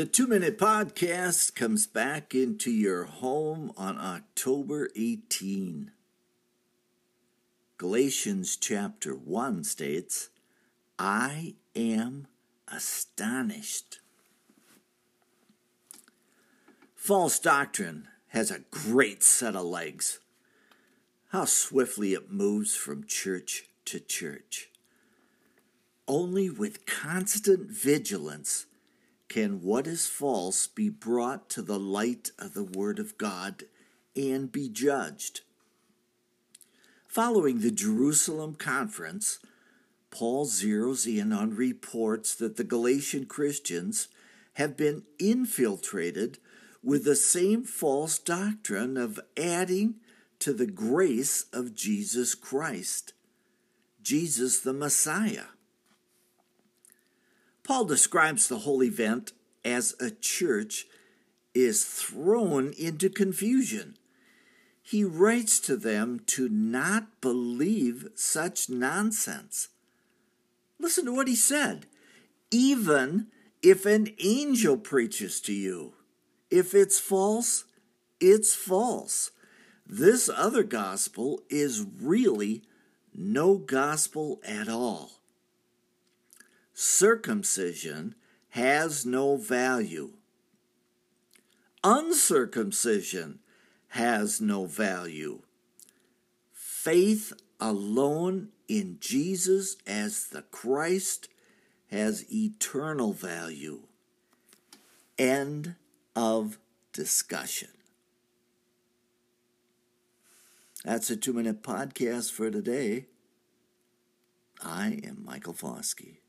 The Two Minute Podcast comes back into your home on October 18. Galatians chapter 1 states, I am astonished. False doctrine has a great set of legs. How swiftly it moves from church to church. Only with constant vigilance can what is false be brought to the light of the Word of God and be judged? Following the Jerusalem conference, Paul zeroes in on reports that the Galatian Christians have been infiltrated with the same false doctrine of adding to the grace of Jesus Christ, Jesus the Messiah. Paul describes the whole event as a church is thrown into confusion. He writes to them to not believe such nonsense. Listen to what he said. Even if an angel preaches to you, if it's false, it's false. This other gospel is really no gospel at all circumcision has no value. Uncircumcision has no value. Faith alone in Jesus as the Christ has eternal value. End of discussion. That's a two minute podcast for today. I am Michael Foskey.